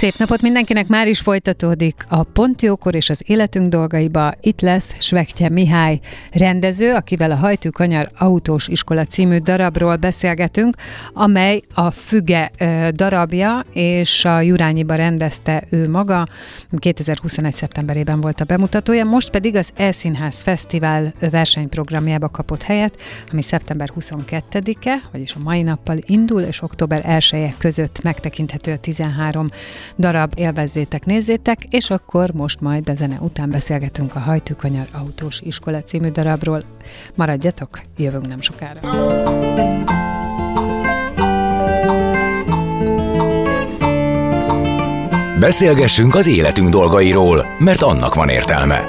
Szép napot mindenkinek, már is folytatódik a Pontjókor és az életünk dolgaiba. Itt lesz Svekje Mihály rendező, akivel a Hajtűkanyar autós iskola című darabról beszélgetünk, amely a Füge darabja, és a Jurányiba rendezte ő maga. 2021. szeptemberében volt a bemutatója, most pedig az Elszínház Fesztivál versenyprogramjába kapott helyet, ami szeptember 22-e, vagyis a mai nappal indul, és október 1 között megtekinthető a 13 darab, élvezzétek, nézzétek, és akkor most majd a zene után beszélgetünk a Hajtűkanyar autós iskola című darabról. Maradjatok, jövünk nem sokára. Beszélgessünk az életünk dolgairól, mert annak van értelme.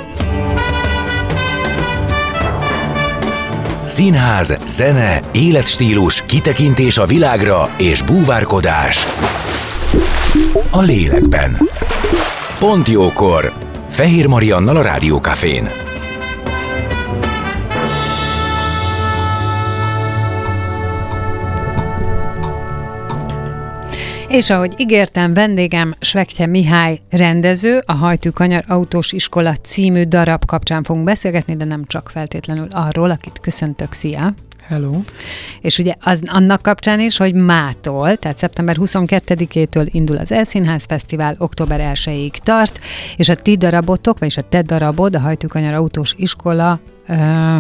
Színház, zene, életstílus, kitekintés a világra és búvárkodás a lélekben. Pont jókor! Fehér Mariannal a Rádiókafén. És ahogy ígértem, vendégem Svekje Mihály rendező, a Hajtűkanyar Autós Iskola című darab kapcsán fogunk beszélgetni, de nem csak feltétlenül arról, akit köszöntök, szia! Hello. És ugye az, annak kapcsán is, hogy mától, tehát szeptember 22-től indul az Elszínház Fesztivál, október 1-ig tart, és a ti darabotok, vagyis a te darabod, a Hajtűkanyar Autós Iskola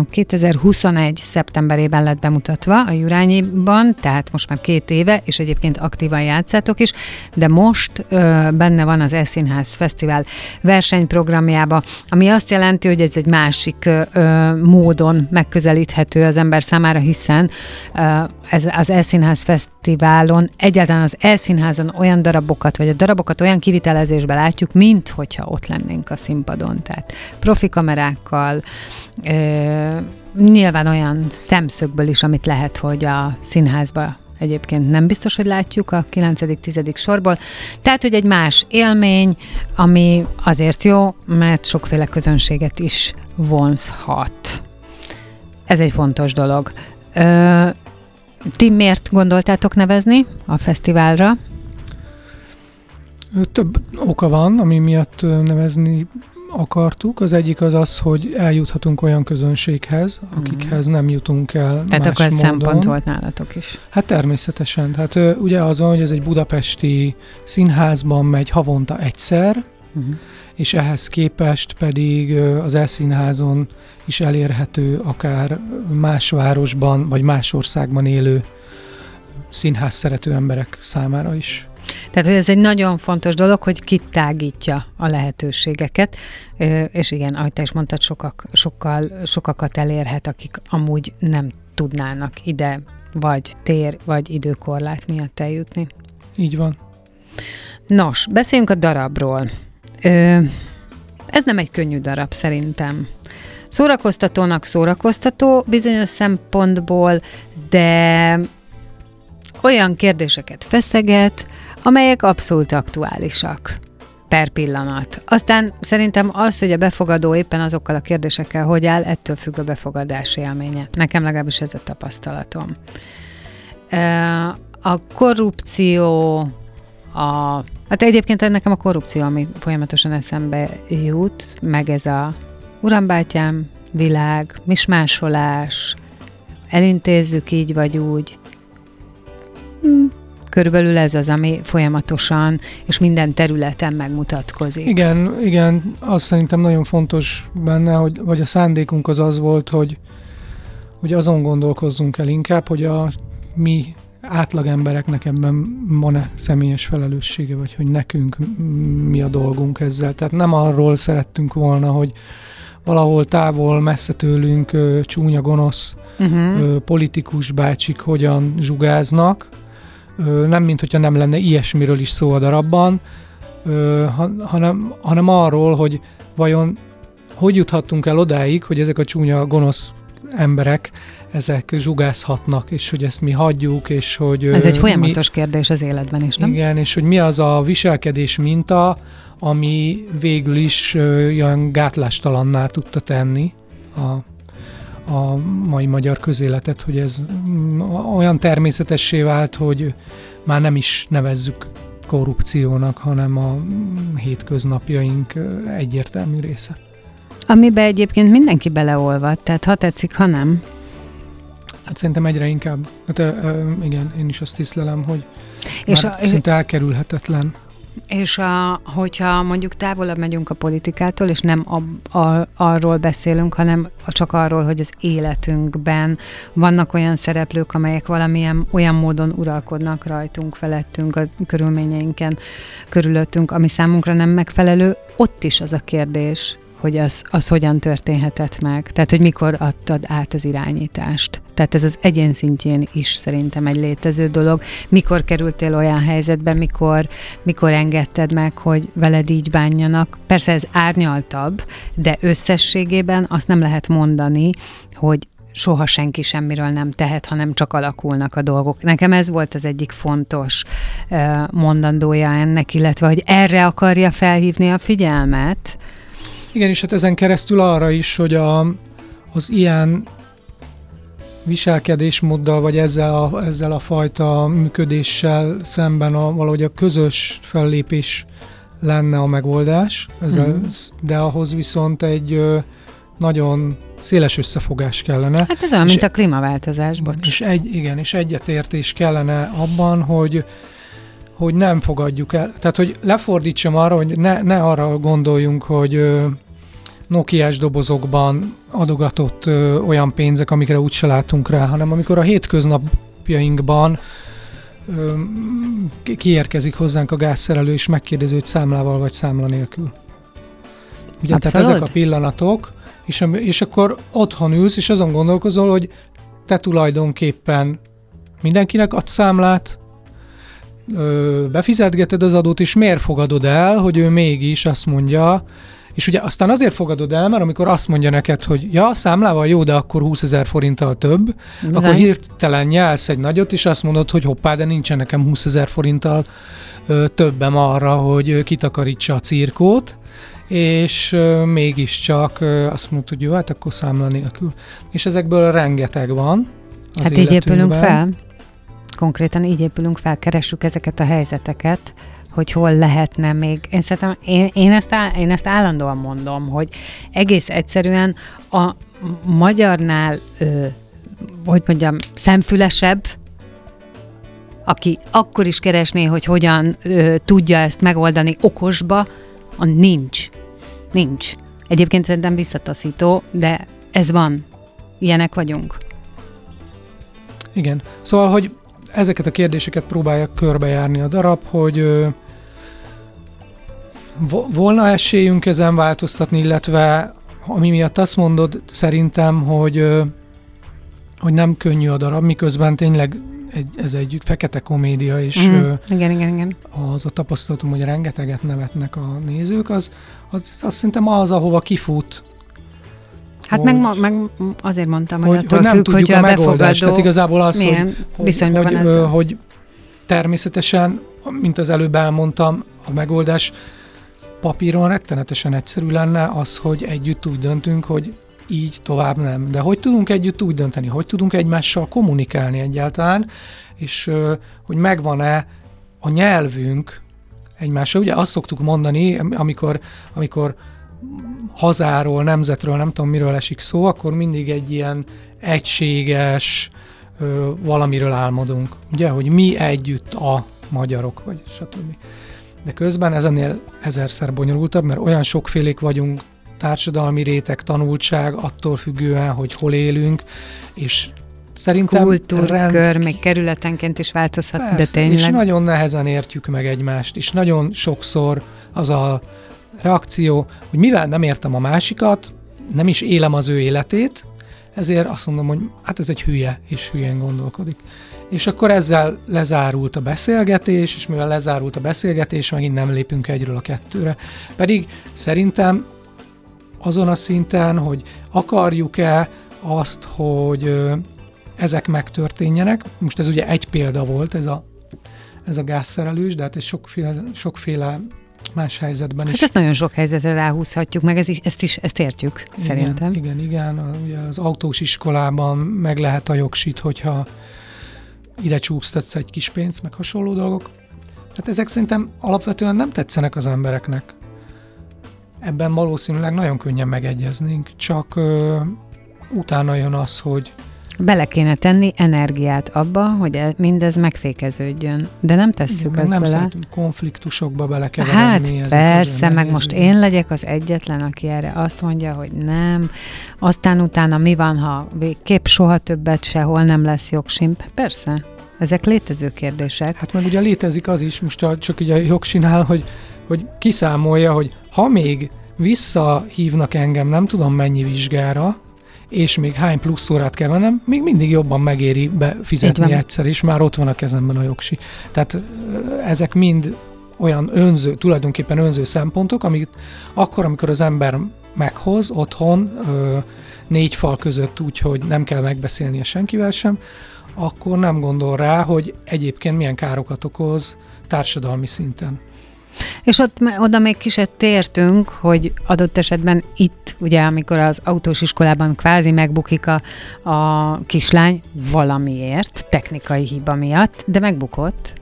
2021. szeptemberében lett bemutatva a Jurányiban, tehát most már két éve, és egyébként aktívan játszátok is, de most ö, benne van az Eszínház Fesztivál versenyprogramjába, ami azt jelenti, hogy ez egy másik ö, módon megközelíthető az ember számára, hiszen ö, ez az Eszínház Fesztiválon, egyáltalán az Elszínházon olyan darabokat, vagy a darabokat olyan kivitelezésben látjuk, mint hogyha ott lennénk a színpadon. Tehát profi kamerákkal, nyilván olyan szemszögből is, amit lehet, hogy a színházba egyébként nem biztos, hogy látjuk a 9.-10. sorból. Tehát, hogy egy más élmény, ami azért jó, mert sokféle közönséget is vonzhat. Ez egy fontos dolog. Ö, ti miért gondoltátok nevezni a fesztiválra? Több oka van, ami miatt nevezni akartuk. Az egyik az az, hogy eljuthatunk olyan közönséghez, akikhez nem jutunk el Tehát más akkor ez módon. szempont volt nálatok is. Hát természetesen. Hát ugye az van, hogy ez egy budapesti színházban megy havonta egyszer, uh-huh. és ehhez képest pedig az elszínházon is elérhető akár más városban, vagy más országban élő színház szerető emberek számára is. Tehát, hogy ez egy nagyon fontos dolog, hogy kitágítja a lehetőségeket, és igen, ahogy te is mondtad, sokak, sokkal, sokakat elérhet, akik amúgy nem tudnának ide vagy tér, vagy időkorlát miatt eljutni. Így van. Nos, beszéljünk a darabról. Ez nem egy könnyű darab szerintem. Szórakoztatónak szórakoztató bizonyos szempontból, de olyan kérdéseket feszeget, amelyek abszolút aktuálisak per pillanat. Aztán szerintem az, hogy a befogadó éppen azokkal a kérdésekkel hogy áll, ettől függ a befogadás élménye. Nekem legalábbis ez a tapasztalatom. A korrupció, a, hát egyébként nekem a korrupció, ami folyamatosan eszembe jut, meg ez a urambátyám, világ, mismásolás, elintézzük így vagy úgy. Körülbelül ez az, ami folyamatosan és minden területen megmutatkozik. Igen, igen, azt szerintem nagyon fontos benne, hogy vagy a szándékunk az az volt, hogy, hogy azon gondolkozzunk el inkább, hogy a mi átlag embereknek ebben van-e személyes felelőssége, vagy hogy nekünk mi a dolgunk ezzel. Tehát nem arról szerettünk volna, hogy valahol távol, messze tőlünk csúnya, gonosz uh-huh. politikus bácsik hogyan zsugáznak, ö, nem mint hogyha nem lenne ilyesmiről is szó a darabban, ö, hanem, hanem arról, hogy vajon hogy juthattunk el odáig, hogy ezek a csúnya, gonosz emberek ezek zsugázhatnak, és hogy ezt mi hagyjuk, és hogy... Ez egy folyamatos mi, kérdés az életben is, nem? Igen, és hogy mi az a viselkedés minta, ami végül is olyan gátlástalanná tudta tenni a, a mai magyar közéletet, hogy ez mm, olyan természetessé vált, hogy már nem is nevezzük korrupciónak, hanem a mm, hétköznapjaink egyértelmű része. Amiben egyébként mindenki beleolvad, tehát ha tetszik, ha nem. Hát szerintem egyre inkább. Hát, igen, én is azt tisztelem, hogy és már a, szinte elkerülhetetlen. És a, hogyha mondjuk távolabb megyünk a politikától, és nem a, a, arról beszélünk, hanem csak arról, hogy az életünkben vannak olyan szereplők, amelyek valamilyen olyan módon uralkodnak rajtunk, felettünk, a körülményeinken, körülöttünk, ami számunkra nem megfelelő, ott is az a kérdés, hogy az, az hogyan történhetett meg. Tehát, hogy mikor adtad át az irányítást. Tehát ez az egyén szintjén is szerintem egy létező dolog. Mikor kerültél olyan helyzetbe, mikor, mikor engedted meg, hogy veled így bánjanak. Persze ez árnyaltabb, de összességében azt nem lehet mondani, hogy soha senki semmiről nem tehet, hanem csak alakulnak a dolgok. Nekem ez volt az egyik fontos mondandója ennek, illetve hogy erre akarja felhívni a figyelmet, igen, és hát ezen keresztül arra is, hogy a, az ilyen viselkedésmóddal, vagy ezzel a, ezzel a fajta működéssel szemben a, valahogy a közös fellépés lenne a megoldás, ezzel, mm. de ahhoz viszont egy nagyon széles összefogás kellene. Hát ez olyan, mint a klímaváltozás, bocs. És egy, igen, és egyetértés kellene abban, hogy hogy nem fogadjuk el. Tehát, hogy lefordítsam arra, hogy ne, ne arra gondoljunk, hogy ö, Nokiás dobozokban adogatott ö, olyan pénzek, amikre úgyse látunk rá, hanem amikor a hétköznapjainkban ö, kiérkezik hozzánk a gázszerelő, és megkérdezi, hogy számlával vagy számla nélkül. Ugye, Abszolút. tehát ezek a pillanatok, és, és akkor otthon ülsz, és azon gondolkozol, hogy te tulajdonképpen mindenkinek adsz számlát, ö, befizetgeted az adót, és miért fogadod el, hogy ő mégis azt mondja, és ugye aztán azért fogadod el, mert amikor azt mondja neked, hogy ja, számlával jó, de akkor 20 ezer forinttal több, Zany. akkor hirtelen nyelsz egy nagyot, és azt mondod, hogy hoppá, de nincsen nekem 20 ezer forinttal ö, többem arra, hogy kitakarítsa a cirkót, és ö, mégiscsak ö, azt mondod, hogy jó, hát akkor számla nélkül. És ezekből rengeteg van. Hát így épülünk fel konkrétan így épülünk fel, keressük ezeket a helyzeteket, hogy hol lehetne még. Én szerintem, én, én, ezt, áll, én ezt állandóan mondom, hogy egész egyszerűen a magyarnál, ö, hogy mondjam, szemfülesebb, aki akkor is keresné, hogy hogyan ö, tudja ezt megoldani okosba, a nincs. Nincs. Egyébként szerintem visszataszító, de ez van. Ilyenek vagyunk. Igen. Szóval, hogy ezeket a kérdéseket próbálja körbejárni a darab, hogy volna esélyünk ezen változtatni, illetve ami miatt azt mondod szerintem, hogy, hogy nem könnyű a darab, miközben tényleg egy, ez egy fekete komédia, és mm, uh, igen, igen, igen. az a tapasztalatom, hogy rengeteget nevetnek a nézők, az, az, az szerintem az, ahova kifut Hát hogy, meg, meg azért mondtam, hogy, hogy, hogy nem függ, tudjuk a megoldást. Tehát igazából az, hogy, viszonyban hogy, van hogy, hogy természetesen, mint az előbb elmondtam, a megoldás papíron rettenetesen egyszerű lenne az, hogy együtt úgy döntünk, hogy így tovább nem. De hogy tudunk együtt úgy dönteni? Hogy tudunk egymással kommunikálni egyáltalán? És hogy megvan-e a nyelvünk egymással? Ugye azt szoktuk mondani, amikor, amikor hazáról, nemzetről, nem tudom miről esik szó, akkor mindig egy ilyen egységes ö, valamiről álmodunk. Ugye, hogy mi együtt a magyarok, vagy stb. De közben ez ennél ezerszer bonyolultabb, mert olyan sokfélék vagyunk, társadalmi réteg, tanultság, attól függően, hogy hol élünk, és szerintem... Kultúrkör, rend... még kerületenként is változhat, Persze, de tényleg... És nagyon nehezen értjük meg egymást, és nagyon sokszor az a reakció, hogy mivel nem értem a másikat, nem is élem az ő életét, ezért azt mondom, hogy hát ez egy hülye, és hülyén gondolkodik. És akkor ezzel lezárult a beszélgetés, és mivel lezárult a beszélgetés, megint nem lépünk egyről a kettőre. Pedig szerintem azon a szinten, hogy akarjuk-e azt, hogy ezek megtörténjenek. Most ez ugye egy példa volt, ez a, ez a gázszerelős, de hát ez sokféle, sokféle más helyzetben is. Hát ezt nagyon sok helyzetre ráhúzhatjuk, meg ez is, ezt is ezt értjük, igen, szerintem. Igen, igen. A, ugye az autós iskolában meg lehet a jogsit, hogyha ide csúsztatsz egy kis pénzt, meg hasonló dolgok. Hát ezek szerintem alapvetően nem tetszenek az embereknek. Ebben valószínűleg nagyon könnyen megegyeznénk, csak ö, utána jön az, hogy Bele kéne tenni energiát abba, hogy e- mindez megfékeződjön. De nem tesszük meg ezt nem bele. szeretünk konfliktusokba belekeveredni. Hát ezek persze, meg most én legyek az egyetlen, aki erre azt mondja, hogy nem, aztán utána mi van, ha kép soha többet sehol nem lesz jogsimp? Persze, ezek létező kérdések. Hát meg ugye létezik az is, most csak ugye a jogsinál, hogy, hogy kiszámolja, hogy ha még visszahívnak engem nem tudom mennyi vizsgára, és még hány plusz órát kell vennem, még mindig jobban megéri befizetni egyszer, és már ott van a kezemben a jogsi. Tehát ezek mind olyan önző, tulajdonképpen önző szempontok, amit akkor, amikor az ember meghoz otthon, négy fal között úgy, hogy nem kell megbeszélnie senkivel sem, akkor nem gondol rá, hogy egyébként milyen károkat okoz társadalmi szinten. És ott, oda még kicsit tértünk, hogy adott esetben itt, ugye, amikor az autós iskolában kvázi megbukik a, a kislány valamiért, technikai hiba miatt, de megbukott,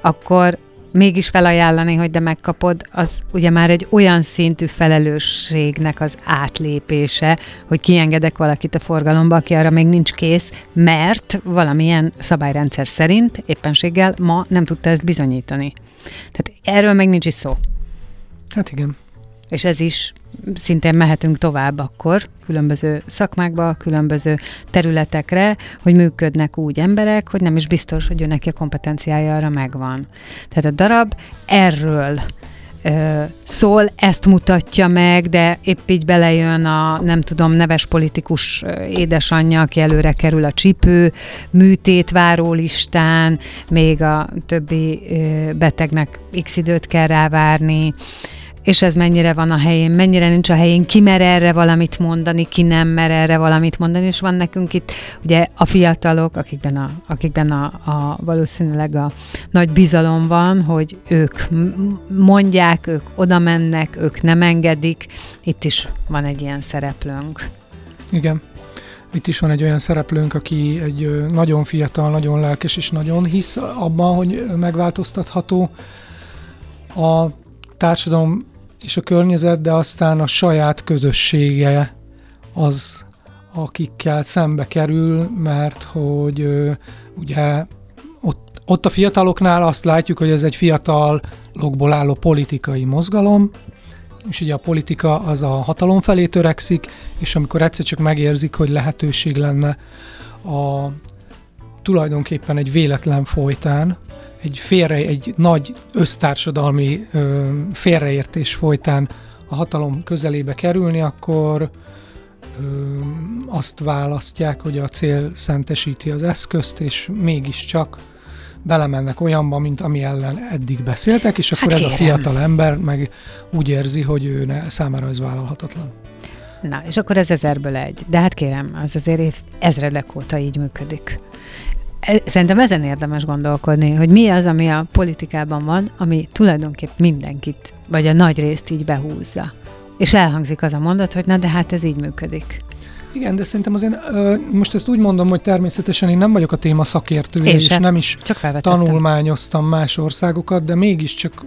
akkor mégis felajánlani, hogy de megkapod, az ugye már egy olyan szintű felelősségnek az átlépése, hogy kiengedek valakit a forgalomba, aki arra még nincs kész, mert valamilyen szabályrendszer szerint éppenséggel ma nem tudta ezt bizonyítani. Tehát erről meg nincs is szó. Hát igen. És ez is szintén mehetünk tovább akkor különböző szakmákba, különböző területekre, hogy működnek úgy emberek, hogy nem is biztos, hogy ő neki a kompetenciája arra megvan. Tehát a darab erről szól, ezt mutatja meg, de épp így belejön a, nem tudom, neves politikus édesanyja, aki előre kerül a csipő, műtét várólistán, még a többi betegnek x időt kell rávárni, és ez mennyire van a helyén, mennyire nincs a helyén, ki mer erre valamit mondani, ki nem mer erre valamit mondani, és van nekünk itt ugye a fiatalok, akikben, a, akikben a, a valószínűleg a nagy bizalom van, hogy ők mondják, ők oda mennek, ők nem engedik, itt is van egy ilyen szereplőnk. Igen. Itt is van egy olyan szereplőnk, aki egy nagyon fiatal, nagyon lelkes és nagyon hisz abban, hogy megváltoztatható. A társadalom és a környezet, de aztán a saját közössége az, akikkel szembe kerül, mert hogy ugye ott, ott a fiataloknál azt látjuk, hogy ez egy fiatalokból álló politikai mozgalom, és ugye a politika az a hatalom felé törekszik, és amikor egyszer csak megérzik, hogy lehetőség lenne a tulajdonképpen egy véletlen folytán, egy félre, egy nagy össztársadalmi ö, félreértés folytán a hatalom közelébe kerülni, akkor ö, azt választják, hogy a cél szentesíti az eszközt, és mégiscsak belemennek olyanba, mint ami ellen eddig beszéltek, és akkor Hát ez a fiatal ember meg úgy érzi, hogy ő ne, számára ez vállalhatatlan. Na, és akkor ez ezerből egy. De hát kérem, az azért év ezredek óta így működik. E- Szerintem ezen érdemes gondolkodni, hogy mi az, ami a politikában van, ami tulajdonképp mindenkit, vagy a nagy részt így behúzza. És elhangzik az a mondat, hogy na de hát ez így működik. Igen, de szerintem azért most ezt úgy mondom, hogy természetesen én nem vagyok a téma szakértője, Én és sem. nem is Csak felvetettem. tanulmányoztam más országokat, de mégiscsak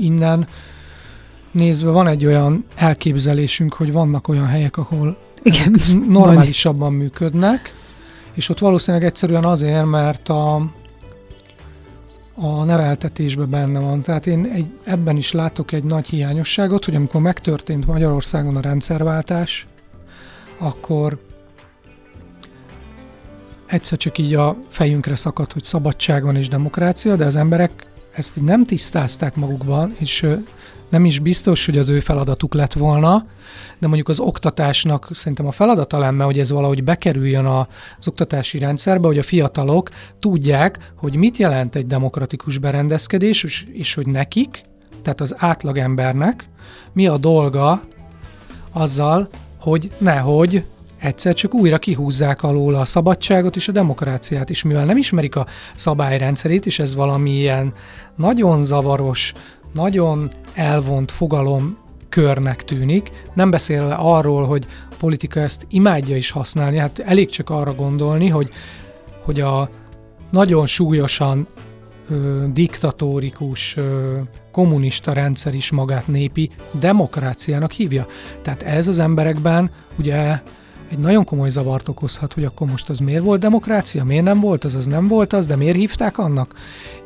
innen nézve van egy olyan elképzelésünk, hogy vannak olyan helyek, ahol Igen. normálisabban működnek, és ott valószínűleg egyszerűen azért, mert a, a neveltetésben benne van. Tehát én egy, ebben is látok egy nagy hiányosságot, hogy amikor megtörtént Magyarországon a rendszerváltás, akkor egyszer csak így a fejünkre szakadt, hogy szabadság van és demokrácia, de az emberek ezt így nem tisztázták magukban, és nem is biztos, hogy az ő feladatuk lett volna, de mondjuk az oktatásnak szerintem a feladata lenne, hogy ez valahogy bekerüljön az oktatási rendszerbe, hogy a fiatalok tudják, hogy mit jelent egy demokratikus berendezkedés, és, és hogy nekik, tehát az átlagembernek mi a dolga azzal, hogy nehogy egyszer csak újra kihúzzák alól a szabadságot és a demokráciát is, mivel nem ismerik a szabályrendszerét, és ez valamilyen nagyon zavaros, nagyon elvont fogalom körnek tűnik, nem beszélve arról, hogy a politika ezt imádja is használni, hát elég csak arra gondolni, hogy, hogy a nagyon súlyosan ö, diktatórikus ö, kommunista rendszer is magát népi demokráciának hívja. Tehát ez az emberekben ugye egy nagyon komoly zavart okozhat, hogy akkor most az miért volt demokrácia, miért nem volt az, az nem volt az, de miért hívták annak?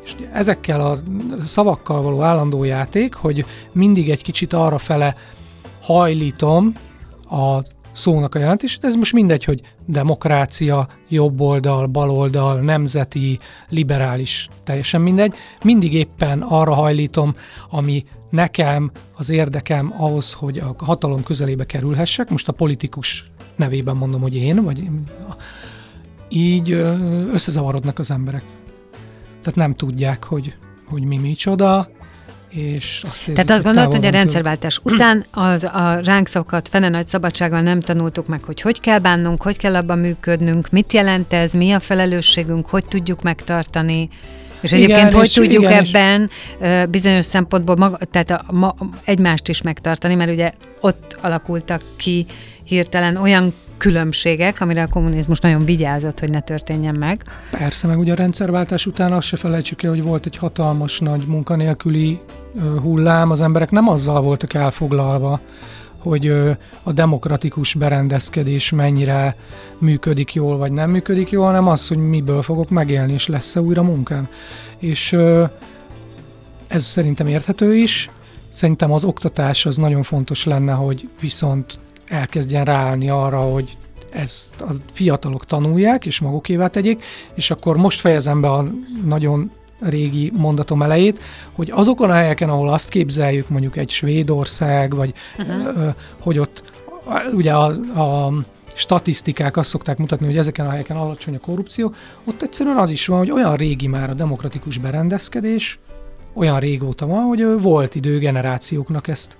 És ezekkel a szavakkal való állandó játék, hogy mindig egy kicsit arra fele hajlítom a szónak a jelentését. Ez most mindegy, hogy demokrácia, jobboldal, baloldal, nemzeti, liberális, teljesen mindegy. Mindig éppen arra hajlítom, ami nekem az érdekem ahhoz, hogy a hatalom közelébe kerülhessek. Most a politikus nevében mondom, hogy én, vagy így összezavarodnak az emberek. Tehát nem tudják, hogy, hogy mi micsoda, és azt Tehát azt gondolod, hogy a rendszerváltás után az a ránk szokott fene nagy szabadsággal nem tanultuk meg, hogy hogy kell bánnunk, hogy kell abban működnünk, mit jelent ez, mi a felelősségünk, hogy tudjuk megtartani, és egyébként igen, hogy és tudjuk igen, ebben és... bizonyos szempontból maga, tehát a, ma, egymást is megtartani, mert ugye ott alakultak ki hirtelen olyan különbségek, amire a kommunizmus nagyon vigyázott, hogy ne történjen meg. Persze, meg ugye a rendszerváltás után azt se felejtsük el, hogy volt egy hatalmas nagy munkanélküli hullám, az emberek nem azzal voltak elfoglalva, hogy a demokratikus berendezkedés mennyire működik jól, vagy nem működik jól, hanem az, hogy miből fogok megélni, és lesz-e újra munkám. És ez szerintem érthető is. Szerintem az oktatás az nagyon fontos lenne, hogy viszont elkezdjen ráállni arra, hogy ezt a fiatalok tanulják, és magukévá tegyék, és akkor most fejezem be a nagyon régi mondatom elejét, hogy azokon a helyeken, ahol azt képzeljük, mondjuk egy Svédország, vagy uh-huh. hogy ott ugye a, a statisztikák azt szokták mutatni, hogy ezeken a helyeken alacsony a korrupció, ott egyszerűen az is van, hogy olyan régi már a demokratikus berendezkedés, olyan régóta van, hogy volt idő generációknak ezt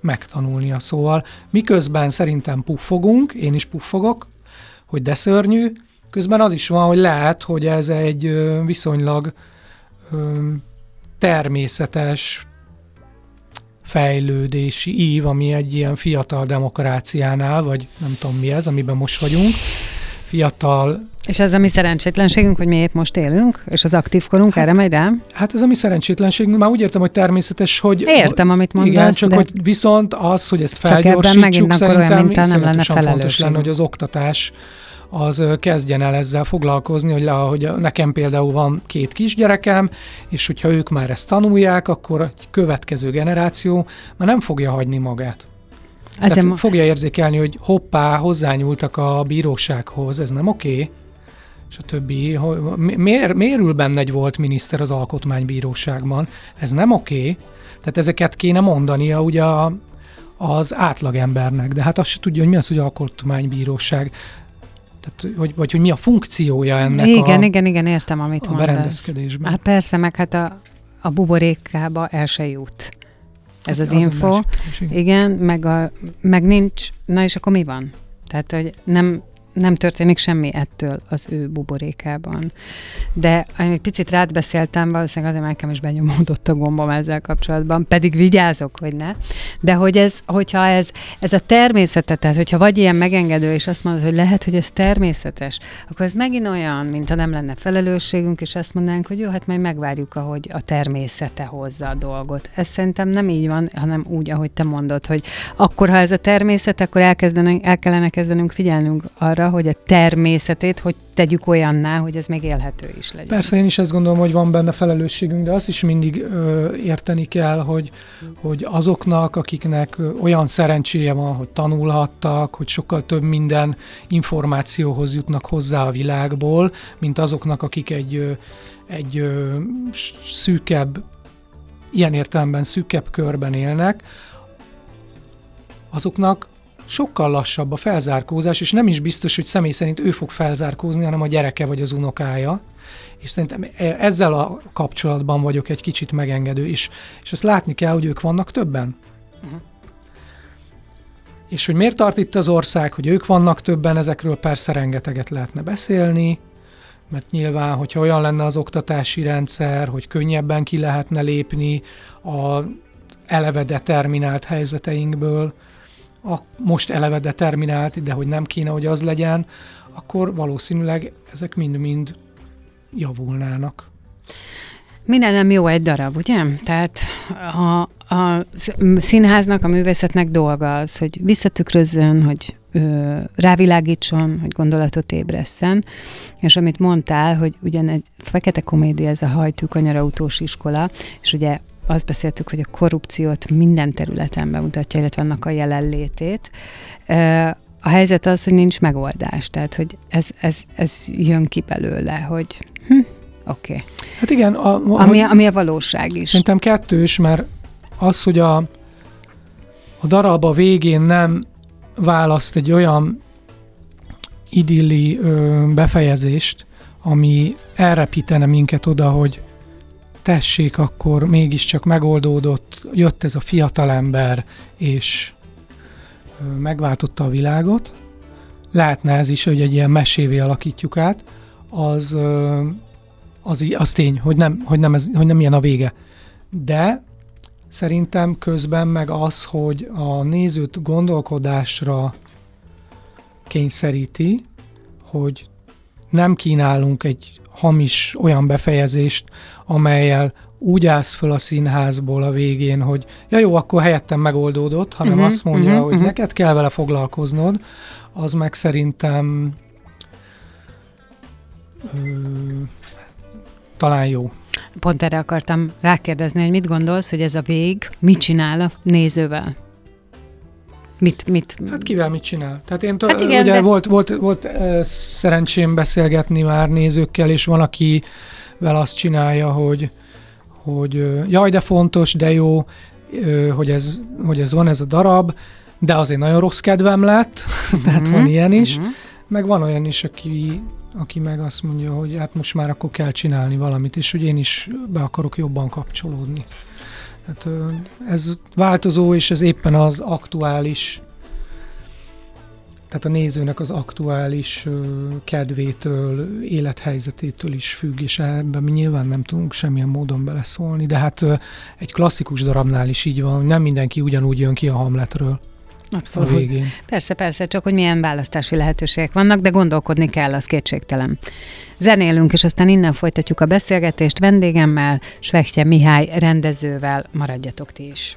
megtanulnia. Szóval miközben szerintem puffogunk, én is puffogok, hogy de szörnyű, közben az is van, hogy lehet, hogy ez egy viszonylag természetes fejlődési ív, ami egy ilyen fiatal demokráciánál, vagy nem tudom mi ez, amiben most vagyunk, fiatal... És ez a mi szerencsétlenségünk, hogy mi épp most élünk, és az aktív korunk hát, erre megy rá? Hát ez a mi szerencsétlenségünk, már úgy értem, hogy természetes, hogy... Értem, amit mondasz. Igen, csak de... hogy viszont az, hogy ezt felgyorsítsuk, szerintem olyan, nem lenne fontos lenne, hogy az oktatás az kezdjen el ezzel foglalkozni, hogy, le, hogy nekem például van két kisgyerekem, és hogyha ők már ezt tanulják, akkor a következő generáció már nem fogja hagyni magát. Tehát fogja érzékelni, hogy hoppá, hozzányúltak a bírósághoz, ez nem oké, okay? és a többi. Miért, miért ül benne egy volt miniszter az alkotmánybíróságban? Ez nem oké. Okay. Tehát ezeket kéne mondania ugye a, az átlagembernek, de hát azt se tudja, hogy mi az, hogy alkotmánybíróság. Tehát, hogy, vagy hogy mi a funkciója ennek igen, a, igen, igen, értem, amit a berendezkedésben. Hát persze, meg hát a, a buborékába el se jut. Ez az, az info. Másik, igen, meg, a, meg nincs, na és akkor mi van? Tehát, hogy nem, nem történik semmi ettől az ő buborékában. De egy picit rád beszéltem, valószínűleg azért nekem is benyomódott a gombom ezzel kapcsolatban, pedig vigyázok, hogy ne. De hogy ez, hogyha ez, ez a természetet, tehát hogyha vagy ilyen megengedő, és azt mondod, hogy lehet, hogy ez természetes, akkor ez megint olyan, mintha nem lenne felelősségünk, és azt mondanánk, hogy jó, hát majd megvárjuk, ahogy a természete hozza a dolgot. Ez szerintem nem így van, hanem úgy, ahogy te mondod, hogy akkor, ha ez a természet, akkor el kellene kezdenünk figyelnünk arra, hogy a természetét, hogy tegyük olyanná, hogy ez még élhető is legyen. Persze én is ezt gondolom, hogy van benne felelősségünk, de azt is mindig ö, érteni kell, hogy, hogy azoknak, akiknek olyan szerencséje van, hogy tanulhattak, hogy sokkal több minden információhoz jutnak hozzá a világból, mint azoknak, akik egy, egy szűkebb ilyen értelemben szűkebb körben élnek, azoknak sokkal lassabb a felzárkózás, és nem is biztos, hogy személy szerint ő fog felzárkózni, hanem a gyereke vagy az unokája. És szerintem e- ezzel a kapcsolatban vagyok egy kicsit megengedő, és, és azt látni kell, hogy ők vannak többen. Uh-huh. És hogy miért tart itt az ország, hogy ők vannak többen, ezekről persze rengeteget lehetne beszélni, mert nyilván, hogyha olyan lenne az oktatási rendszer, hogy könnyebben ki lehetne lépni a eleve determinált helyzeteinkből, a most eleve determinált, de hogy nem kéne, hogy az legyen, akkor valószínűleg ezek mind-mind javulnának. Minden nem jó egy darab, ugye? Tehát a, a színháznak, a művészetnek dolga az, hogy visszatükrözzön, hogy ö, rávilágítson, hogy gondolatot ébresszen, és amit mondtál, hogy ugyan egy fekete komédia, ez a hajtű kanyarautós iskola, és ugye azt beszéltük, hogy a korrupciót minden területen bemutatja, illetve annak a jelenlétét. A helyzet az, hogy nincs megoldás, tehát hogy ez, ez, ez jön ki belőle, hogy hm, oké. Okay. Hát igen. A, a, ami, ami a valóság is. Szerintem kettős, mert az, hogy a, a darab a végén nem választ egy olyan idilli ö, befejezést, ami elrepítene minket oda, hogy tessék, akkor mégiscsak megoldódott, jött ez a fiatalember, és megváltotta a világot. Lehetne ez is, hogy egy ilyen mesévé alakítjuk át, az, az, az tény, hogy nem, hogy, nem ez, hogy nem ilyen a vége. De szerintem közben meg az, hogy a nézőt gondolkodásra kényszeríti, hogy nem kínálunk egy hamis olyan befejezést, amelyel úgy állsz föl a színházból a végén, hogy ja jó, akkor helyettem megoldódott, hanem uh-huh, azt mondja, uh-huh, hogy uh-huh. neked kell vele foglalkoznod, az meg szerintem ö, talán jó. Pont erre akartam rákérdezni, hogy mit gondolsz, hogy ez a vég mit csinál a nézővel? Mit, mit? Hát kivel mit csinál? Tehát én hát igen, ugye de... volt, volt, volt uh, szerencsém beszélgetni már nézőkkel, és van, akivel azt csinálja, hogy, hogy jaj, de fontos, de jó, hogy, ez, hogy ez van ez a darab, de azért nagyon rossz kedvem lett, tehát mm-hmm. van ilyen is, mm-hmm. meg van olyan is, aki, aki meg azt mondja, hogy hát most már akkor kell csinálni valamit, és hogy én is be akarok jobban kapcsolódni. Hát, ez változó, és ez éppen az aktuális, tehát a nézőnek az aktuális kedvétől, élethelyzetétől is függ, és ebben mi nyilván nem tudunk semmilyen módon beleszólni, de hát egy klasszikus darabnál is így van, nem mindenki ugyanúgy jön ki a Hamletről. Abszolút. A végén. Persze, persze, csak hogy milyen választási lehetőségek vannak, de gondolkodni kell, az kétségtelen. Zenélünk, és aztán innen folytatjuk a beszélgetést vendégemmel, Svechtje Mihály rendezővel. Maradjatok ti is.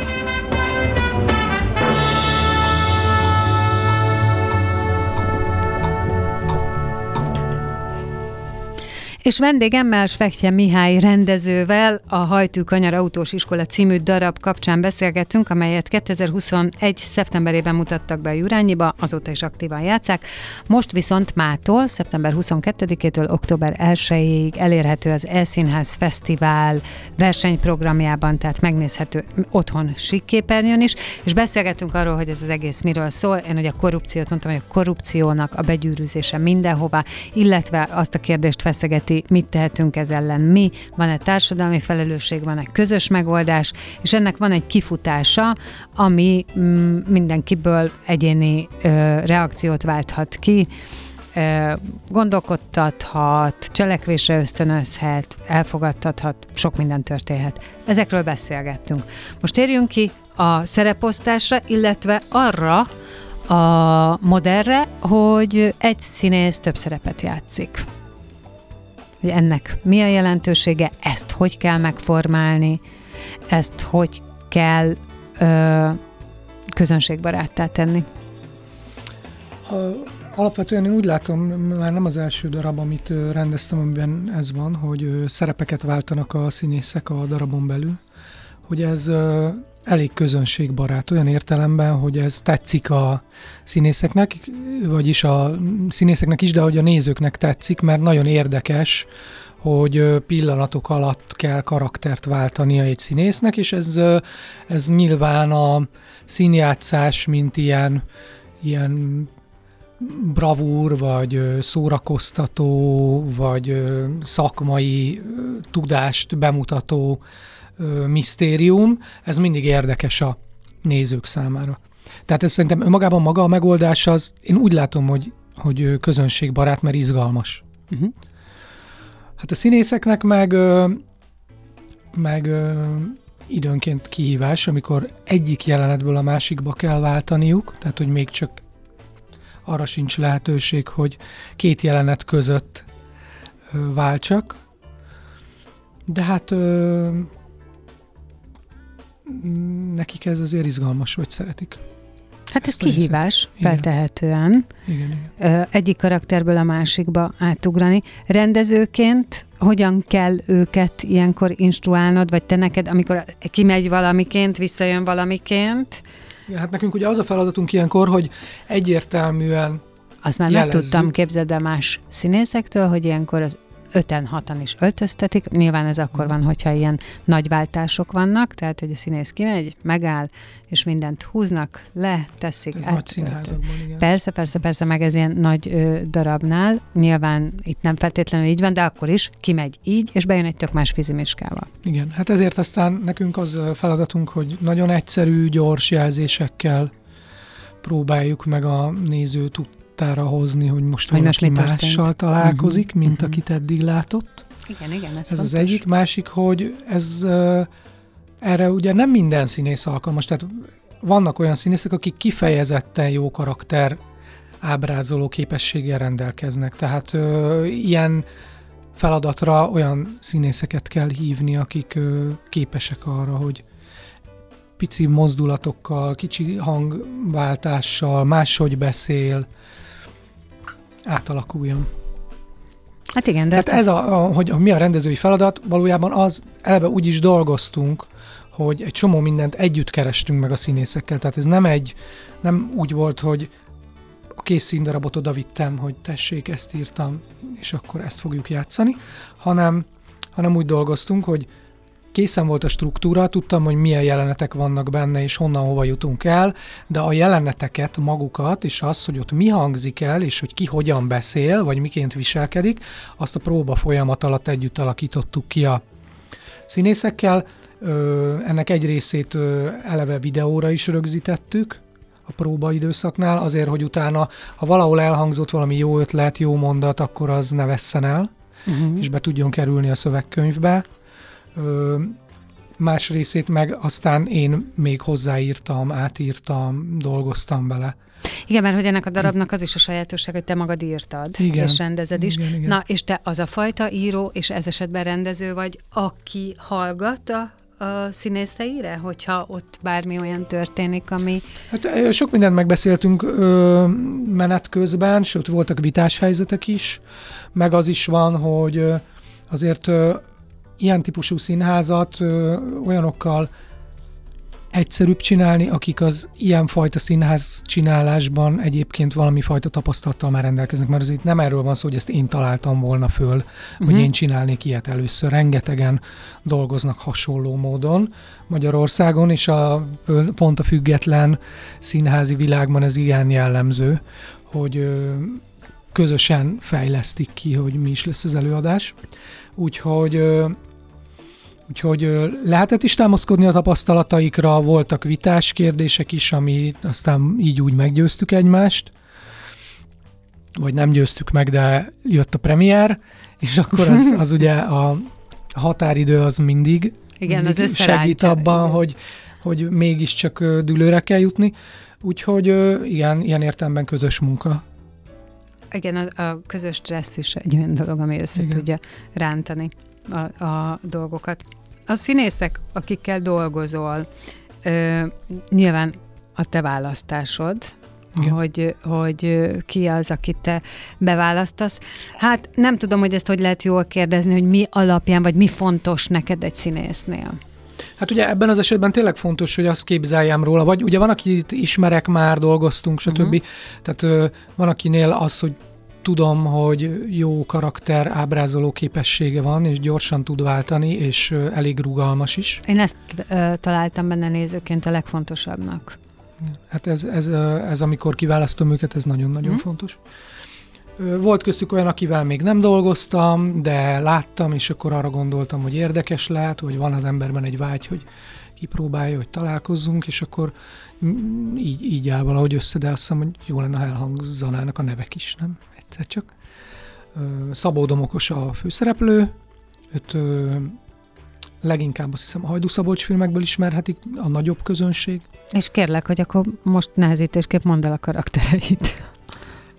És vendégemmel Svektje Mihály rendezővel a Hajtű Kanyar Autós Iskola című darab kapcsán beszélgettünk, amelyet 2021. szeptemberében mutattak be a Jurányiba, azóta is aktívan játszák. Most viszont mától, szeptember 22-től október 1-ig elérhető az Elszínház Fesztivál versenyprogramjában, tehát megnézhető otthon síkképernyőn is, és beszélgettünk arról, hogy ez az egész miről szól. Én ugye a korrupciót mondtam, hogy a korrupciónak a begyűrűzése mindenhova, illetve azt a kérdést feszegeti illeti, mit tehetünk ez ellen mi, van-e társadalmi felelősség, van-e közös megoldás, és ennek van egy kifutása, ami mm, mindenkiből egyéni ö, reakciót válthat ki, gondolkodtathat, cselekvésre ösztönözhet, elfogadtathat, sok minden történhet. Ezekről beszélgettünk. Most térjünk ki a szereposztásra, illetve arra a modellre, hogy egy színész több szerepet játszik hogy ennek mi a jelentősége, ezt hogy kell megformálni, ezt hogy kell ö, közönségbaráttá tenni? A, alapvetően én úgy látom, már nem az első darab, amit rendeztem, amiben ez van, hogy szerepeket váltanak a színészek a darabon belül, hogy ez elég közönségbarát, olyan értelemben, hogy ez tetszik a színészeknek, vagyis a színészeknek is, de hogy a nézőknek tetszik, mert nagyon érdekes, hogy pillanatok alatt kell karaktert váltania egy színésznek, és ez, ez nyilván a színjátszás, mint ilyen, ilyen bravúr, vagy szórakoztató, vagy szakmai tudást bemutató misztérium, ez mindig érdekes a nézők számára. Tehát ez szerintem önmagában maga a megoldás az, én úgy látom, hogy, hogy közönségbarát, mert izgalmas. Uh-huh. Hát a színészeknek meg, meg időnként kihívás, amikor egyik jelenetből a másikba kell váltaniuk, tehát hogy még csak arra sincs lehetőség, hogy két jelenet között váltsak. De hát nekik ez azért izgalmas, vagy szeretik. Hát ez kihívás, feltehetően. Igen, igen. Egyik karakterből a másikba átugrani. Rendezőként hogyan kell őket ilyenkor instruálnod, vagy te neked, amikor kimegy valamiként, visszajön valamiként? Ja, hát nekünk ugye az a feladatunk ilyenkor, hogy egyértelműen Azt már jelezzük. megtudtam, képzeld el más színészektől, hogy ilyenkor az öten, hatan is öltöztetik. Nyilván ez akkor van, hogyha ilyen nagy váltások vannak, tehát hogy a színész kimegy, megáll, és mindent húznak, le, teszik. Ez át, nagy színházakban, igen. Persze, persze, persze, meg ez ilyen nagy ö, darabnál. Nyilván itt nem feltétlenül így van, de akkor is kimegy így, és bejön egy tök más fizimiskával. Igen, hát ezért aztán nekünk az feladatunk, hogy nagyon egyszerű, gyors jelzésekkel próbáljuk meg a nézőt tudtára hozni, hogy most hogy valaki most mással találkozik, uh-huh. mint uh-huh. akit eddig látott. Igen, igen, ez, ez fontos. az egyik. Másik, hogy ez uh, erre ugye nem minden színész alkalmas, tehát vannak olyan színészek, akik kifejezetten jó karakter ábrázoló képességgel rendelkeznek. Tehát ö, ilyen feladatra olyan színészeket kell hívni, akik ö, képesek arra, hogy pici mozdulatokkal, kicsi hangváltással, máshogy beszél, átalakuljon. Hát igen, de... Tehát ez, a, a, hogy a, mi a rendezői feladat, valójában az, eleve úgy is dolgoztunk, hogy egy csomó mindent együtt kerestünk meg a színészekkel. Tehát ez nem egy, nem úgy volt, hogy a kész színdarabot oda vittem, hogy tessék, ezt írtam, és akkor ezt fogjuk játszani, hanem, hanem úgy dolgoztunk, hogy készen volt a struktúra, tudtam, hogy milyen jelenetek vannak benne, és honnan hova jutunk el, de a jeleneteket magukat, és az, hogy ott mi hangzik el, és hogy ki hogyan beszél, vagy miként viselkedik, azt a próba folyamat alatt együtt alakítottuk ki a színészekkel. Ennek egy részét eleve videóra is rögzítettük, a próba időszaknál, azért, hogy utána, ha valahol elhangzott valami jó ötlet, jó mondat, akkor az ne vesszen el, uh-huh. és be tudjon kerülni a szövegkönyvbe ö, más részét meg aztán én még hozzáírtam, átírtam, dolgoztam bele. Igen, mert hogy ennek a darabnak az is a sajátosság, hogy te magad írtad, igen, és rendezed is. Igen, igen. Na, és te az a fajta író, és ez esetben rendező vagy, aki hallgat a a színészeire, hogyha ott bármi olyan történik, ami... Hát sok mindent megbeszéltünk ö, menet közben, sőt voltak vitás helyzetek is, meg az is van, hogy ö, azért ö, ilyen típusú színházat ö, olyanokkal egyszerűbb csinálni, akik az ilyenfajta színház csinálásban egyébként valami fajta tapasztalattal már rendelkeznek, mert az itt nem erről van szó, hogy ezt én találtam volna föl, uh-huh. hogy mhm. én csinálnék ilyet először. Rengetegen dolgoznak hasonló módon Magyarországon, és a, pont a független színházi világban ez ilyen jellemző, hogy közösen fejlesztik ki, hogy mi is lesz az előadás. Úgyhogy Úgyhogy lehetett is támaszkodni a tapasztalataikra, voltak vitás kérdések is, ami aztán így úgy meggyőztük egymást, vagy nem győztük meg, de jött a premier, és akkor az, az ugye a határidő az mindig, Igen, mindig az segít abban, Igen. hogy, hogy mégiscsak dülőre kell jutni. Úgyhogy igen, ilyen értelemben közös munka. Igen, a, a közös stressz is egy olyan dolog, ami össze Igen. tudja rántani a, a dolgokat. A színészek, akikkel dolgozol, ö, nyilván a te választásod, Igen. hogy, hogy ki az, akit te beválasztasz. Hát nem tudom, hogy ezt hogy lehet jól kérdezni, hogy mi alapján, vagy mi fontos neked egy színésznél. Hát ugye ebben az esetben tényleg fontos, hogy azt képzeljem róla, vagy ugye van, akit ismerek már, dolgoztunk, stb. Uh-huh. Tehát ö, van, akinél az, hogy tudom, hogy jó karakter ábrázoló képessége van, és gyorsan tud váltani, és elég rugalmas is. Én ezt ö, találtam benne nézőként a legfontosabbnak. Hát ez, ez, ez amikor kiválasztom őket, ez nagyon-nagyon Mhm. fontos. Volt köztük olyan, akivel még nem dolgoztam, de láttam, és akkor arra gondoltam, hogy érdekes lehet, hogy van az emberben egy vágy, hogy kipróbálja, hogy találkozzunk, és akkor mm, így, így áll valahogy össze, de azt hiszem, hogy jó lenne, ha elhangzanának a nevek is, nem? Egyszer csak. Szabó Domokos a főszereplő, őt leginkább azt hiszem a Hajdú Szabolcs filmekből ismerhetik a nagyobb közönség. És kérlek, hogy akkor most nehezítésképp mondd el a karaktereit.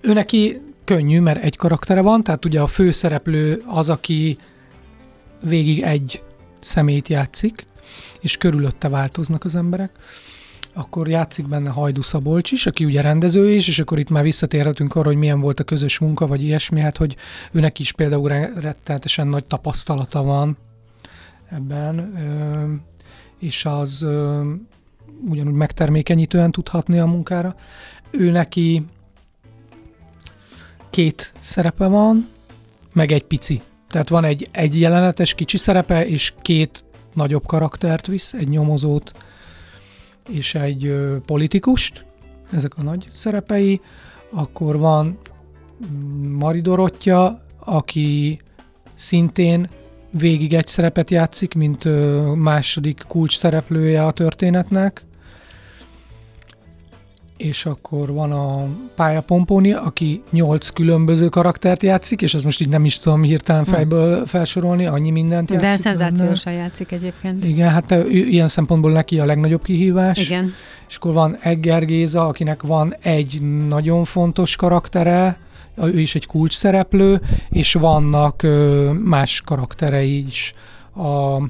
Ő neki könnyű, mert egy karaktere van, tehát ugye a főszereplő az, aki végig egy szemét játszik, és körülötte változnak az emberek. Akkor játszik benne Hajdu Szabolcs is, aki ugye rendező is, és akkor itt már visszatérhetünk arra, hogy milyen volt a közös munka, vagy ilyesmi, hát hogy őnek is például re- rettenetesen nagy tapasztalata van ebben, és az ugyanúgy megtermékenyítően tudhatni a munkára. Ő neki két szerepe van, meg egy pici. Tehát van egy, egy jelenetes kicsi szerepe, és két nagyobb karaktert visz, egy nyomozót és egy politikust, ezek a nagy szerepei. Akkor van mm, Mari Dorottya, aki szintén végig egy szerepet játszik, mint második kulcs szereplője a történetnek. És akkor van a Pálya Pomponi, aki nyolc különböző karaktert játszik, és ezt most így nem is tudom hirtelen fejből felsorolni, annyi mindent játszik. De benne. szenzációsan játszik egyébként. Igen, hát ő, ilyen szempontból neki a legnagyobb kihívás. Igen. És akkor van Egger Géza, akinek van egy nagyon fontos karaktere, ő is egy kulcs szereplő, és vannak ö, más karakterei is. A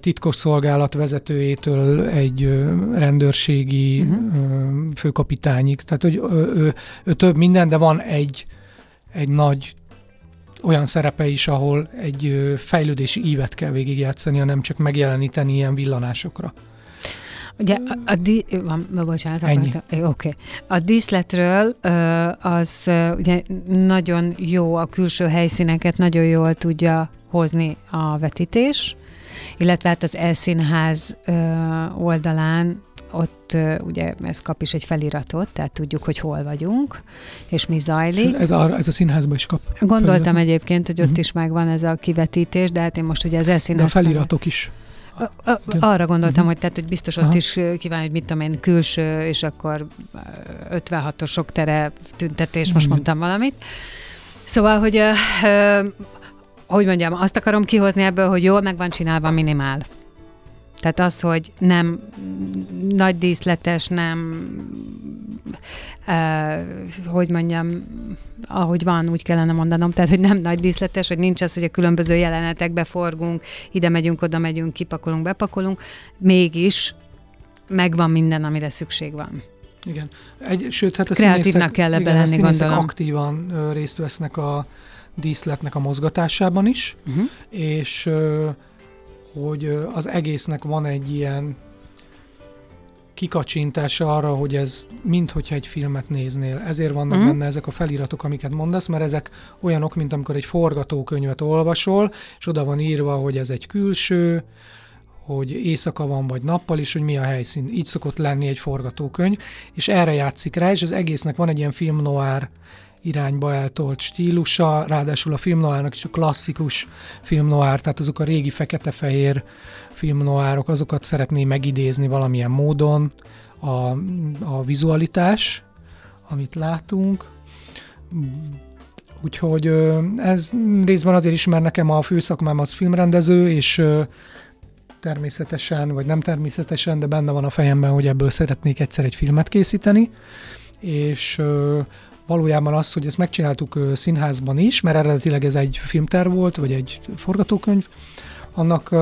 titkosszolgálat vezetőjétől egy rendőrségi uh-huh. főkapitányig. Tehát, hogy ő, ő, ő több minden, de van egy, egy nagy olyan szerepe is, ahol egy fejlődési ívet kell végigjátszania, nem csak megjeleníteni ilyen villanásokra. Ugye a, a di- van, bocsánat, Ennyi. Oké. A díszletről az ugye nagyon jó, a külső helyszíneket nagyon jól tudja hozni a vetítés, illetve hát az elszínház oldalán ott ugye ez kap is egy feliratot, tehát tudjuk, hogy hol vagyunk, és mi És zajlik. ez a, ez a színházban is kap. Gondoltam feliratot. egyébként, hogy ott Mhm. is megvan ez a kivetítés, de hát én most ugye az De a feliratok is. Ö, ö, Igen. Arra gondoltam, Mhm. hogy tehát, hogy biztos ott Aha. is kíván, hogy mit tudom én, külső, és akkor ö, 56-os sok tere tüntetés, most Igen. mondtam valamit. Szóval, hogy ö, hogy mondjam, azt akarom kihozni ebből, hogy jól meg van csinálva minimál. Tehát az, hogy nem nagy díszletes, nem, uh, hogy mondjam, ahogy van, úgy kellene mondanom, tehát, hogy nem nagy díszletes, hogy nincs az, hogy a különböző jelenetekbe forgunk, ide megyünk, oda megyünk, kipakolunk, bepakolunk, mégis megvan minden, amire szükség van. Igen. Egy, sőt, hát a Kreatívnak színészek, kell ebbe igen, a lenni, gondolom. aktívan részt vesznek a díszletnek a mozgatásában is, Uh-huh. és hogy az egésznek van egy ilyen kikacsintása arra, hogy ez minthogyha egy filmet néznél. Ezért vannak Mhm. benne ezek a feliratok, amiket mondasz, mert ezek olyanok, mint amikor egy forgatókönyvet olvasol, és oda van írva, hogy ez egy külső, hogy éjszaka van, vagy nappal is, hogy mi a helyszín. Így szokott lenni egy forgatókönyv, és erre játszik rá, és az egésznek van egy ilyen film noir irányba eltolt stílusa, ráadásul a film noirnak is a klasszikus film noir, tehát azok a régi fekete-fehér film noirok, azokat szeretné megidézni valamilyen módon, a, a vizualitás, amit látunk. Úgyhogy ez részben azért is, mert nekem a főszakmám az filmrendező, és természetesen, vagy nem természetesen, de benne van a fejemben, hogy ebből szeretnék egyszer egy filmet készíteni, és valójában az, hogy ezt megcsináltuk színházban is, mert eredetileg ez egy filmterv volt, vagy egy forgatókönyv, annak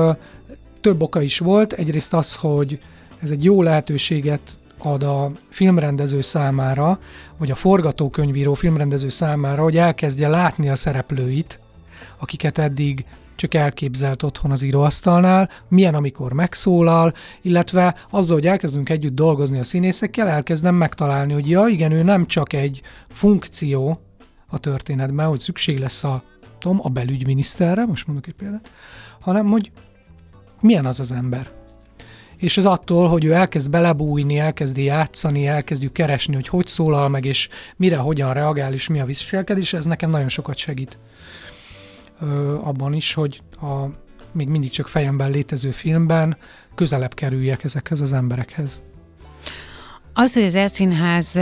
több oka is volt. Egyrészt az, hogy ez egy jó lehetőséget ad a filmrendező számára, vagy a forgatókönyvíró filmrendező számára, hogy elkezdje látni a szereplőit, akiket eddig csak elképzelt otthon az íróasztalnál, milyen, amikor megszólal, illetve azzal, hogy elkezdünk együtt dolgozni a színészekkel, elkezdem megtalálni, hogy ja, igen, ő nem csak egy funkció a történetben, hogy szükség lesz a, tudom, a belügyminiszterre, most mondok egy példát, hanem hogy milyen az az ember. És ez attól, hogy ő elkezd belebújni, elkezdi játszani, elkezdjük keresni, hogy hogy szólal meg, és mire, hogyan reagál, és mi a viselkedés, ez nekem nagyon sokat segít abban is, hogy a még mindig csak fejemben létező filmben közelebb kerüljek ezekhez az emberekhez. Az, hogy az Elszínház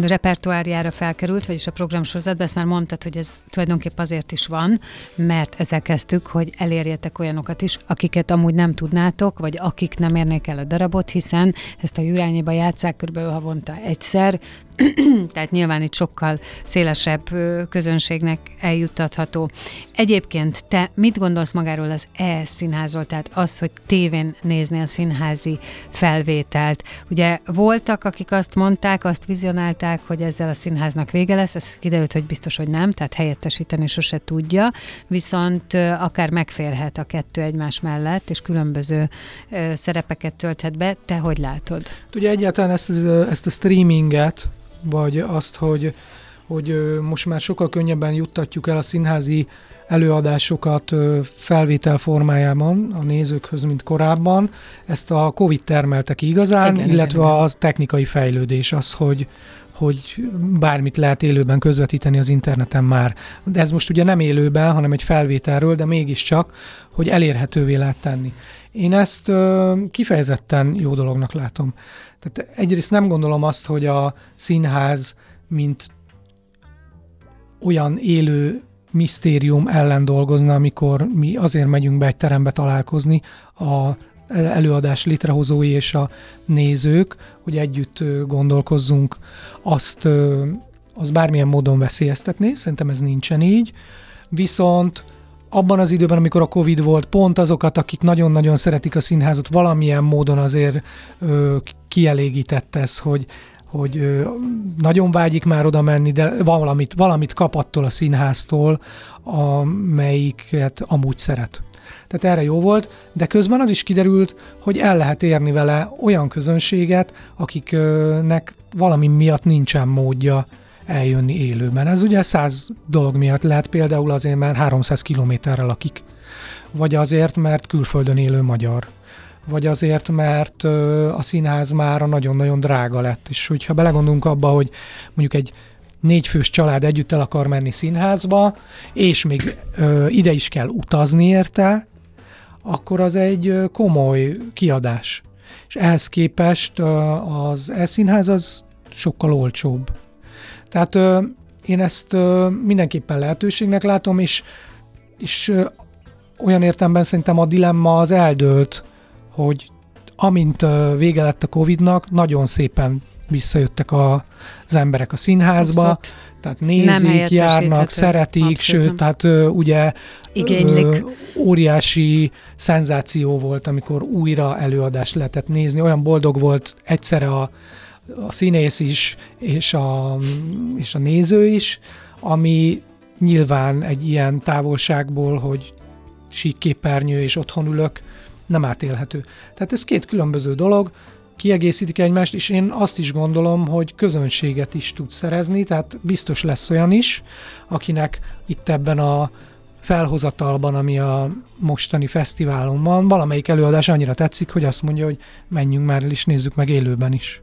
repertoárjára felkerült, vagyis a programsorozatba, ezt már mondtad, hogy ez tulajdonképp azért is van, mert ezzel kezdtük, hogy elérjetek olyanokat is, akiket amúgy nem tudnátok, vagy akik nem érnék el a darabot, hiszen ezt a Jurányiba játszák körülbelül havonta egyszer, tehát nyilván itt sokkal szélesebb közönségnek eljuttatható. Egyébként te mit gondolsz magáról az E-színházról, tehát az, hogy tévén nézni a színházi felvételt? Ugye voltak, akik azt mondták, azt vizionálták, hogy ezzel a színháznak vége lesz, ez kiderült, hogy biztos, hogy nem, tehát helyettesíteni sose tudja, viszont akár megférhet a kettő egymás mellett, és különböző szerepeket tölthet be. Te hogy látod? Ugye egyáltalán ezt, ezt a streaminget, vagy azt, hogy, hogy most már sokkal könnyebben juttatjuk el a színházi előadásokat felvétel formájában a nézőkhöz, mint korábban. Ezt a Covid termelte ki igazán, igen, illetve igen, az technikai fejlődés az, hogy, hogy bármit lehet élőben közvetíteni az interneten már. De ez most ugye nem élőben, hanem egy felvételről, de mégiscsak, hogy elérhetővé lehet tenni. Én ezt ö, kifejezetten jó dolognak látom. Tehát egyrészt nem gondolom azt, hogy a színház, mint olyan élő misztérium ellen dolgozna, amikor mi azért megyünk be egy terembe találkozni a előadás létrehozói és a nézők, hogy együtt gondolkozzunk, azt az bármilyen módon veszélyeztetni, szerintem ez nincsen így, viszont abban az időben, amikor a Covid volt, pont azokat, akik nagyon-nagyon szeretik a színházat, valamilyen módon azért ö, kielégítette ez, hogy, hogy ö, nagyon vágyik már oda menni, de valamit, valamit kap attól a színháztól, amelyiket amúgy szeret. Tehát erre jó volt, de közben az is kiderült, hogy el lehet érni vele olyan közönséget, akiknek valami miatt nincsen módja eljönni élőben. Ez ugye száz dolog miatt lehet, például azért, mert 300 kilométerre lakik, vagy azért, mert külföldön élő magyar, vagy azért, mert a színház már nagyon-nagyon drága lett. És hogyha belegondolunk abba, hogy mondjuk egy négyfős család együtt el akar menni színházba, és még ide is kell utazni érte, akkor az egy komoly kiadás. És ehhez képest az e-színház az sokkal olcsóbb. Tehát ö, én ezt ö, mindenképpen lehetőségnek látom, és, és ö, olyan értemben szerintem a dilemma az eldőlt, hogy amint ö, vége lett a Covid-nak, nagyon szépen visszajöttek a, az emberek a színházba, Abszolút. tehát nézik, járnak, szeretik, Abszolút sőt, nem. tehát ö, ugye Ö, óriási szenzáció volt, amikor újra előadást lehetett nézni, olyan boldog volt egyszerre a a színész is, és a, és a néző is, ami nyilván egy ilyen távolságból, hogy sík képernyő és otthon ülök, nem átélhető. Tehát ez két különböző dolog, kiegészítik egymást, és én azt is gondolom, hogy közönséget is tud szerezni, tehát biztos lesz olyan is, akinek itt ebben a felhozatalban, ami a mostani fesztiválon van, valamelyik előadás annyira tetszik, hogy azt mondja, hogy menjünk már és nézzük meg élőben is.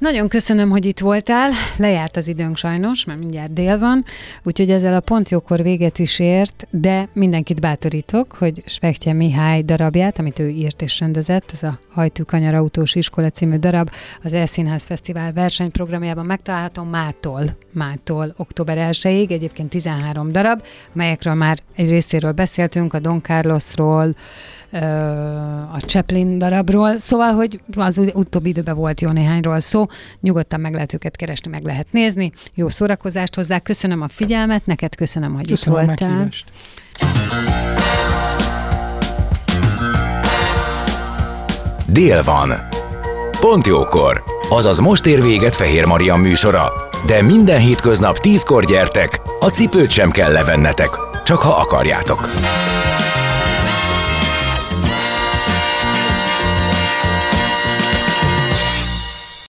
Nagyon köszönöm, hogy itt voltál. Lejárt az időnk sajnos, mert mindjárt dél van, úgyhogy ezzel a pont jókor véget is ért, de mindenkit bátorítok, hogy Spektje Mihály darabját, amit ő írt és rendezett, ez a Hajtú Kanyar Autós Iskola című darab, az Elszínház Fesztivál versenyprogramjában megtalálható mától, mától október 1-ig, egyébként 13 darab, melyekről már egy részéről beszéltünk, a Don Carlosról, a Chaplin darabról, szóval, hogy az utóbbi időben volt jó néhányról szó, nyugodtan meg lehet őket keresni, meg lehet nézni, jó szórakozást hozzá, köszönöm a figyelmet, neked köszönöm, hogy köszönöm itt voltál. Dél van. pont jókor. Azaz most ér véget Fehér Maria műsora. De minden hétköznap tízkor gyertek, a cipőt sem kell levennetek, csak ha akarjátok.